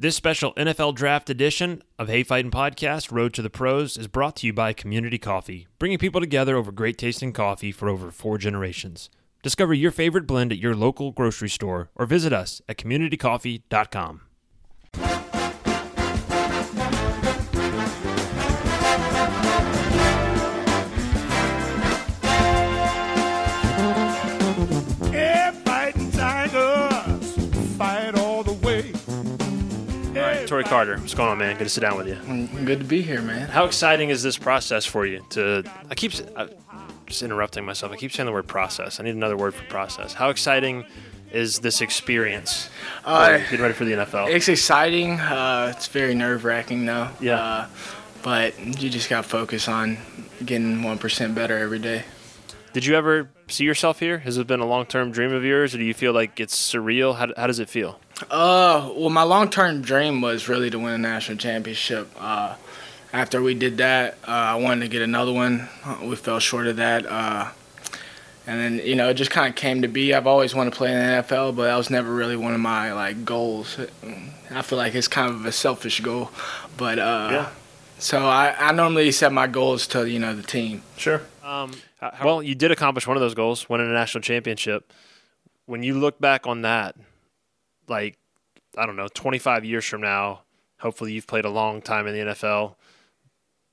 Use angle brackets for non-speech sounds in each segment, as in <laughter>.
This special NFL Draft edition of Hey Fightin' Podcast, Road to the Pros, is brought to you by Community Coffee, bringing people together over great tasting coffee for over four generations. Discover your favorite blend at your local grocery store or visit us at communitycoffee.com. Carter, what's going on, man? Good to sit down with you. Mm, Good to be here, man. How exciting is this process for you? To I keep s- I, just interrupting myself. I keep saying the word process. I need another word for process. How exciting is this experience? Uh, getting ready for the NFL. It's exciting. Uh, it's very nerve wracking, though. Yeah. Uh, but you just got to focus on getting 1% better every day. Did you ever see yourself here? Has it been a long term dream of yours, or do you feel like it's surreal? How, how does it feel? Uh, well, my long term dream was really to win a national championship. Uh, after we did that, uh, I wanted to get another one. Uh, We fell short of that. Uh, and then, you know, it just kind of came to be. I've always wanted to play in the NFL, but that was never really one of my, like, goals. I feel like it's kind of a selfish goal. But, uh, Yeah. so I, I normally set my goals to, you know, the team. Sure. Um, well, you did accomplish one of those goals, winning a national championship. When you look back on that, like, I don't know, 25 years from now, hopefully you've played a long time in the NFL.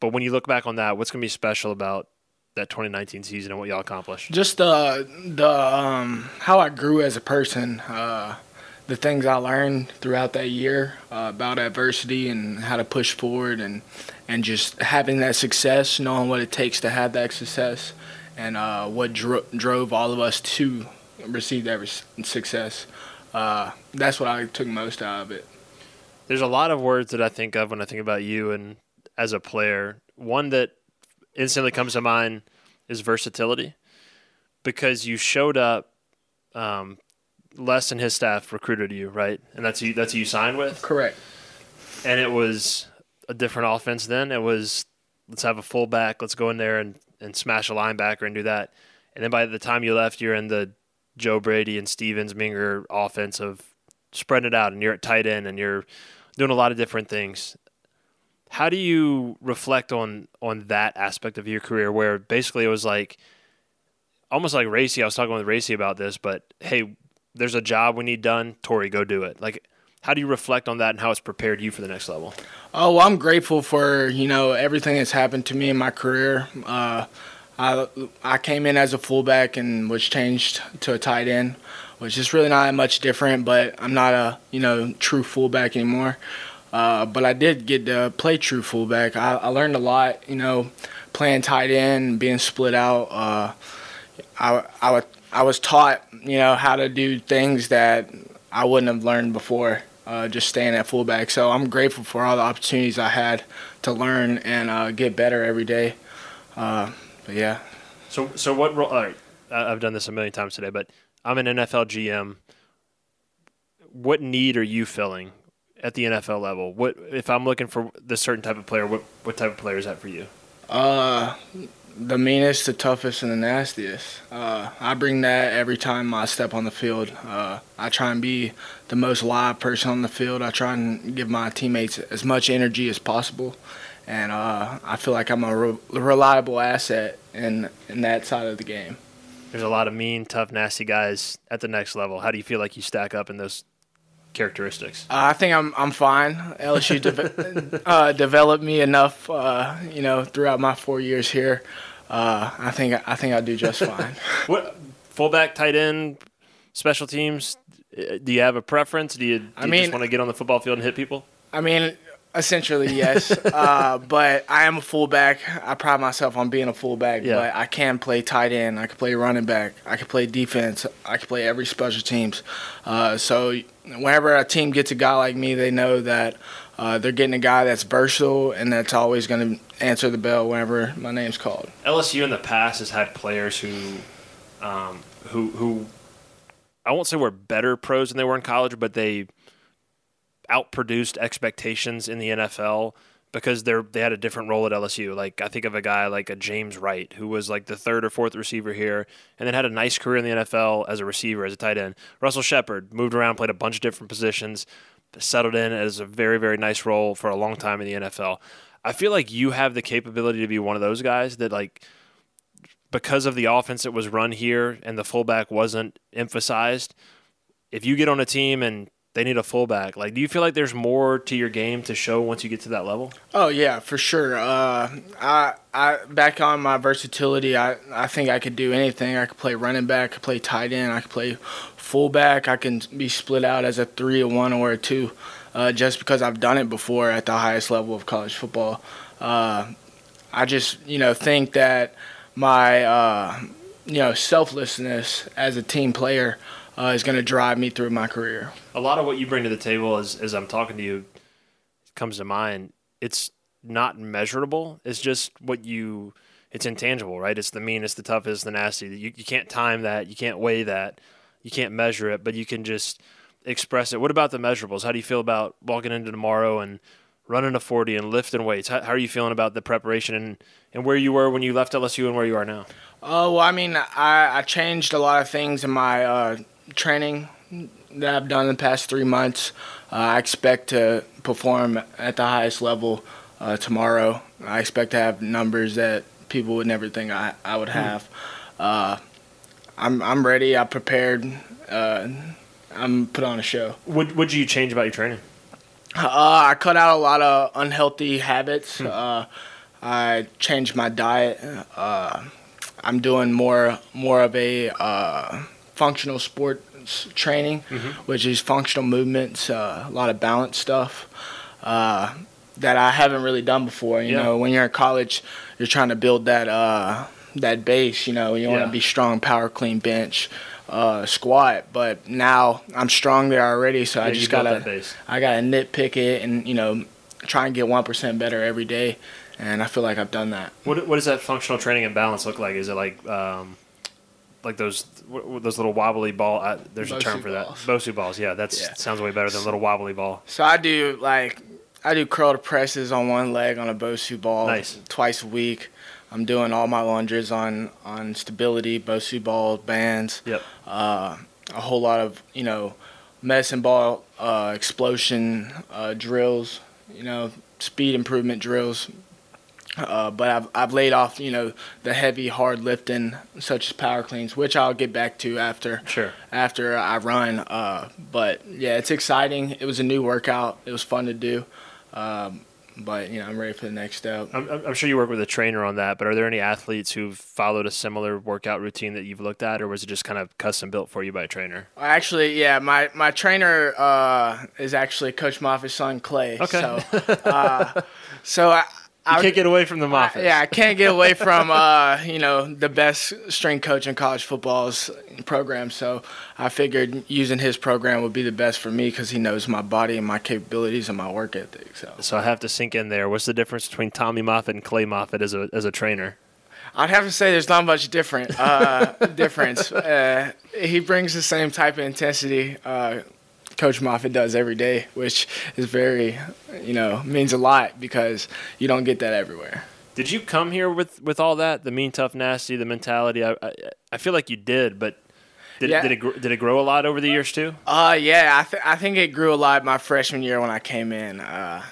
But when you look back on that, what's going to be special about that 2019 season and what y'all accomplished? just the the um, how I grew as a person, uh, the things I learned throughout that year uh, about adversity and how to push forward and and just having that success, knowing what it takes to have that success, and uh, what dro- drove all of us to receive that success. Uh, that's what I took most out of it. There's a lot of words that I think of when I think about you and as a player. One that instantly comes to mind is versatility because you showed up um, Les and his staff recruited you, right? And that's who, that's who you signed with. Correct. And it was a different offense then. It was let's have a fullback, let's go in there and, and smash a linebacker and do that. And then by the time you left, you're in the Joe Brady and Steve Ensminger offense of spreading it out, and you're at tight end and you're doing a lot of different things. How do you reflect on on that aspect of your career, where basically it was like almost like Racey? I was talking with Racey about this, but hey, there's a job we need done. Tory, go do it. Like, how do you reflect on that and how it's prepared you for the next level? Oh, well, I'm grateful for you know everything that's happened to me in my career. Uh, I I came in as a fullback and was changed to a tight end, which is really not much different. But I'm not a you know true fullback anymore. Uh, but I did get to play true fullback. I, I learned a lot, you know, playing tight end, being split out. Uh, I, I, I was taught, you know, how to do things that I wouldn't have learned before, uh, just staying at fullback. So I'm grateful for all the opportunities I had to learn and uh, get better every day. But yeah. So, so what role? All right, I've done this a million times today, but I'm an NFL GM. What need are you filling at the NFL level? What if I'm looking for the certain type of player? What what type of player is that for you? Uh, the meanest, the toughest, and the nastiest. Uh, I bring that every time I step on the field. Uh, I try and be the most live person on the field. I try and give my teammates as much energy as possible, and uh, I feel like I'm a re- reliable asset in in that side of the game. There's a lot of mean, tough, nasty guys at the next level. How do you feel like you stack up in those characteristics? Uh, I think I'm I'm fine. LSU de- <laughs> uh, developed me enough, uh, you know, throughout my four years here. Uh, I think I think I do just <laughs> fine. What fullback, tight end, special teams? uh, Do you have a preference? Do you, do I you mean- just want to get on the football field and hit people? I mean, essentially yes. <laughs> uh, but I am a fullback. I pride myself on being a fullback. Yeah. But I can play tight end. I can play running back. I can play defense. I can play every special teams. Uh, so whenever a team gets a guy like me, they know that uh, they're getting a guy that's versatile and that's always going to answer the bell whenever my name's called. LSU in the past has had players who, um, who who, I won't say were better pros than they were in college, but they outproduced expectations in the NFL because they're they had a different role at LSU. Like I think of a guy like a James Wright who was like the third or fourth receiver here, and then had a nice career in the NFL as a receiver, as a tight end. Russell Shepard moved around, played a bunch of different positions, settled in as a very very nice role for a long time in the NFL. I feel like you have the capability to be one of those guys that like because of the offense that was run here and the fullback wasn't emphasized. If you get on a team and they need a fullback, like do you feel like there's more to your game to show once you get to that level? Oh yeah, for sure. Uh, I I back on my versatility. I I think I could do anything. I could play running back. I could play tight end. I could play fullback. I can be split out as a three, a one, or a two, uh, just because I've done it before at the highest level of college football. Uh, I just you know think that my uh, you know selflessness as a team player uh, is going to drive me through my career. A lot of what you bring to the table as as I'm talking to you comes to mind. It's not measurable. It's just what you. It's intangible, right? It's the meanest, the toughest, the nasty. You you can't time that. You can't weigh that. You can't measure it, but you can just express it. What about the measurables? How do you feel about walking into tomorrow and running a 40 and lifting weights? How, how are you feeling about the preparation and, and where you were when you left LSU and where you are now? Oh, well, I mean, I, I changed a lot of things in my uh, training that I've done in the past three months. Uh, I expect to perform at the highest level uh, tomorrow. I expect to have numbers that people would never think I, I would have. Uh, I'm I'm ready. I prepared. Uh, I'm put on a show. What would you change about your training? Uh, I cut out a lot of unhealthy habits. Uh, I changed my diet. Uh, I'm doing more more of a uh, functional sports training, which is functional movements, uh, a lot of balance stuff uh, that I haven't really done before. You Yeah. know, when you're in college, you're trying to build that uh, that base. You know, you want to be strong, power clean, bench. Uh, squat, but now I'm strong there already, so I Yeah, you just gotta base. I gotta nitpick it and you know try and get one percent better every day, and I feel like I've done that. What what does that functional training and balance look like? Is it like um, like those those little wobbly ball? Uh, there's a term Bosu for that. Bosu balls. Yeah, that Yeah. sounds way better than little wobbly ball. So I do like I do curl to presses on one leg on a Bosu ball Nice. twice a week. I'm doing all my lunges on on stability, Bosu ball bands, Yep. uh, a whole lot of you know medicine ball uh, explosion uh, drills, you know speed improvement drills. Uh, but I've, I've laid off, you know, the heavy, hard lifting, such as power cleans, which I'll get back to after Sure. after I run. Uh, but yeah, it's exciting. It was a new workout. It was fun to do. Um, but you know, I'm ready for the next step. I'm, I'm sure you work with a trainer on that, but are there any athletes who've followed a similar workout routine that you've looked at, or was it just kind of custom built for you by a trainer? Actually, yeah, my my trainer uh, is actually Coach Moffitt's son Clay. Okay. So, <laughs> uh, so I. You I can't get away from the I- Moffitt. yeah, I can't get away from <laughs> uh, you know the best strength coach in college football's program. So I figured using his program would be the best for me because he knows my body and my capabilities and my work ethic. So So I have to sink in there. What's the difference between Tommy Moffitt and Clay Moffitt as a as a trainer? I'd have to say there's not much different uh, <laughs> difference. Uh, he brings the same type of intensity uh, Coach Moffitt does every day, which is very, you know, means a lot because you don't get that everywhere. Did you come here with with all that the mean, tough, nasty, the mentality? I I, I feel like you did, but did, Yeah. did it did it grow a lot over the years too? Uh, yeah, I, th- I think it grew a lot my freshman year when I came in. Uh,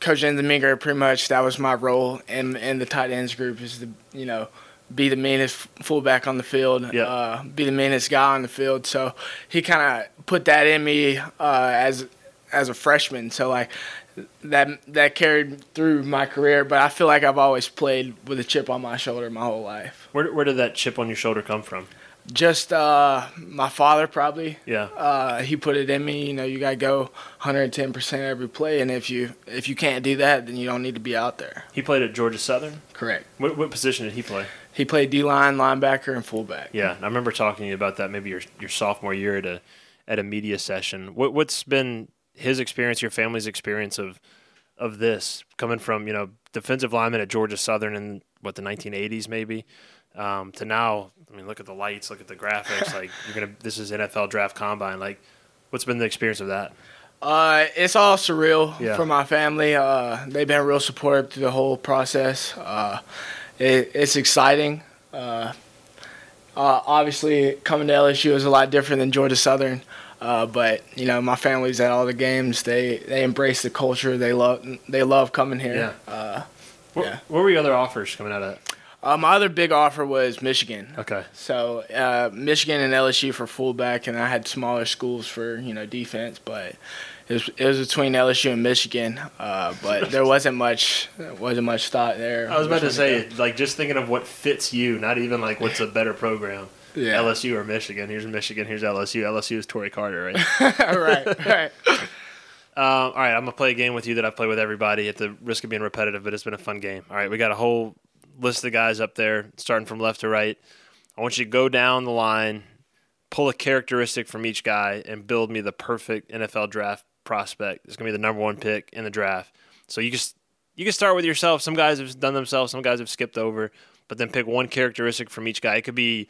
Coach Ensminger, pretty much that was my role in in the tight ends group is to you know be the meanest fullback on the field, Yeah. uh, be the meanest guy on the field. So he kind of put that in me uh, as as a freshman. So like that that carried through my career. But I feel like I've always played with a chip on my shoulder my whole life. Where where did that chip on your shoulder come from? Just uh, my father probably Yeah. uh, he put it in me. You know, you gotta go 110 percent every play, and if you if you can't do that, then you don't need to be out there. He played at Georgia Southern. Correct. What, what position did he play? He played D line, linebacker, and fullback. Yeah, I remember talking to you about that maybe your your sophomore year at a at a media session. What what's been his experience, your family's experience of of this coming from you know defensive lineman at Georgia Southern in what the 1980s maybe um, to now. I mean, look at the lights, look at the graphics. <laughs> like you're gonna this is NFL draft combine. Like, what's been the experience of that? Uh, it's all surreal Yeah. for my family. Uh, they've been real supportive through the whole process. Uh, it, it's exciting. Uh, uh, obviously, coming to LSU is a lot different than Georgia Southern. Uh, but you know, my family's at all the games. They they embrace the culture. They love they love coming here. Yeah. Uh, What, Yeah. what were your other offers coming out of that? uh, my other big offer was Michigan. Okay. So uh, Michigan and LSU for fullback, and I had smaller schools for you know defense, but it was, it was between LSU and Michigan. Uh, but there wasn't much wasn't much thought there. I was about to say, like, just thinking of what fits you, not even like what's a better program. yeah, LSU or Michigan. Here's Michigan. Here's LSU. LSU is Tory Carter, right? <laughs> right, right. <laughs> Um, all right, I'm gonna play a game with you that I've played with everybody at the risk of being repetitive, but it's been a fun game. All right, we got a whole list of guys up there, starting from left to right. I want you to go down the line, pull a characteristic from each guy, and build me the perfect NFL draft prospect. It's gonna be the number one pick in the draft. So you just you can start with yourself. Some guys have done themselves, some guys have skipped over, but then pick one characteristic from each guy. It could be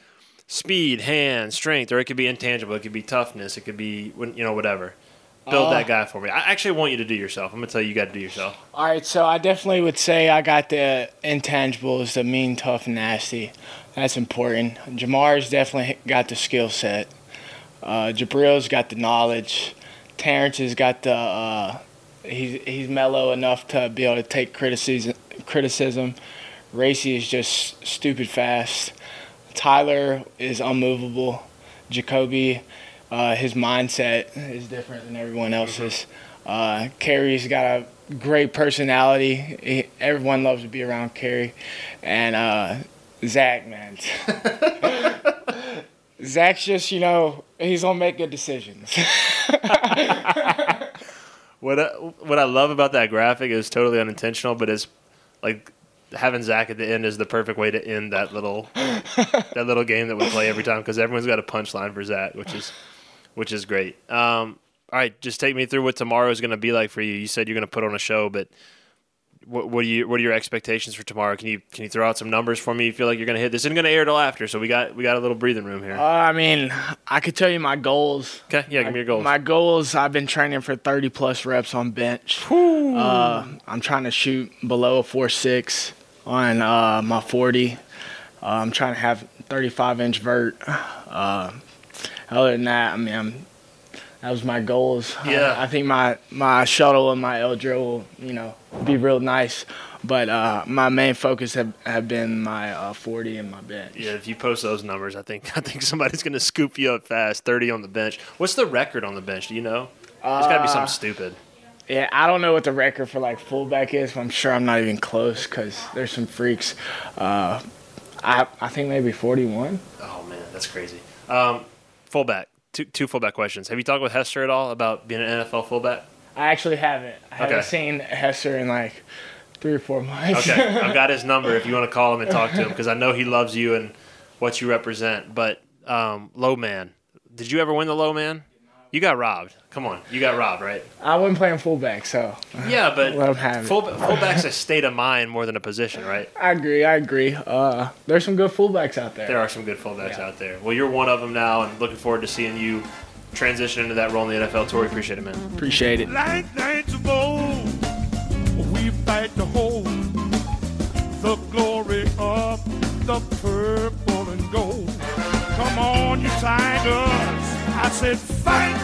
speed, hand, strength, or it could be intangible. It could be toughness. It could be you know whatever. Build Uh, that guy for me. I actually want you to do yourself. I'm gonna tell you, you got to do yourself. All right, so I definitely would say I got the intangibles, the mean, tough, and nasty. That's important. Ja'Marr's definitely got the skill set. Uh, Jabril's got the knowledge. Terrace has got the. Uh, he's he's mellow enough to be able to take criticism. Criticism. Racey is just stupid fast. Tyler is unmovable. Jacoby, uh, his mindset is different than everyone else's. Uh, Kary's got a great personality. He, everyone loves to be around Kerry. And uh, Zach, man. <laughs> Zach's just, you know, he's going to make good decisions. <laughs> <laughs> What I, what I love about that graphic is totally unintentional, but it's like having Zach at the end is the perfect way to end that little <laughs> that little game that we play every time because everyone's got a punchline for Zach, which is which is great. Um, all right, just take me through what tomorrow is going to be like for you. You said you're going to put on a show, but what, what are you what are your expectations for tomorrow? Can you can you throw out some numbers for me? You feel like you're going to hit this isn't going to air till after, so we got we got a little breathing room here. uh, I mean, I could tell you my goals. Okay, yeah, give me your goals. My goals, I've been training for 30 plus reps on bench. Uh, I'm trying to shoot below a four six on uh, my 40. Uh, I'm trying to have 35 inch vert. Uh, other than that, I mean, I'm, that was my goals. Yeah. I, I think my, my shuttle and my L drill will, you know, be real nice. But uh, my main focus have, have been my uh, 40 and my bench. Yeah, if you post those numbers, I think <laughs> I think somebody's going to scoop you up fast. Thirty on the bench. What's the record on the bench? Do you know? There's got to be Uh, something stupid. Yeah, I don't know what the record for like fullback is, but I'm sure I'm not even close because there's some freaks. Uh, I I think maybe 41. Oh man, that's crazy. Um, fullback. Two two fullback questions. Have you talked with Hester at all about being an NFL fullback? I actually haven't. I haven't seen Hester in like three or four months. Okay, <laughs> I've got his number if you want to call him and talk to him because I know he loves you and what you represent. But um, low man, did you ever win the low man? You got robbed. Come on, you got robbed, right? I wasn't playing fullback, so <laughs> Yeah, but Let him have it. full, fullback's a state of mind more than a position, right? <laughs> I agree. I agree. Uh, there's some good fullbacks out there. There are some good fullbacks Yeah. out there. Well, you're one of them now, and looking forward to seeing you transition into that role in the NFL. Tory, appreciate it, man. Appreciate it. Like nights of old, we fight to hold the glory of the purple and gold. Come on, you tigers. I said, fight, fight,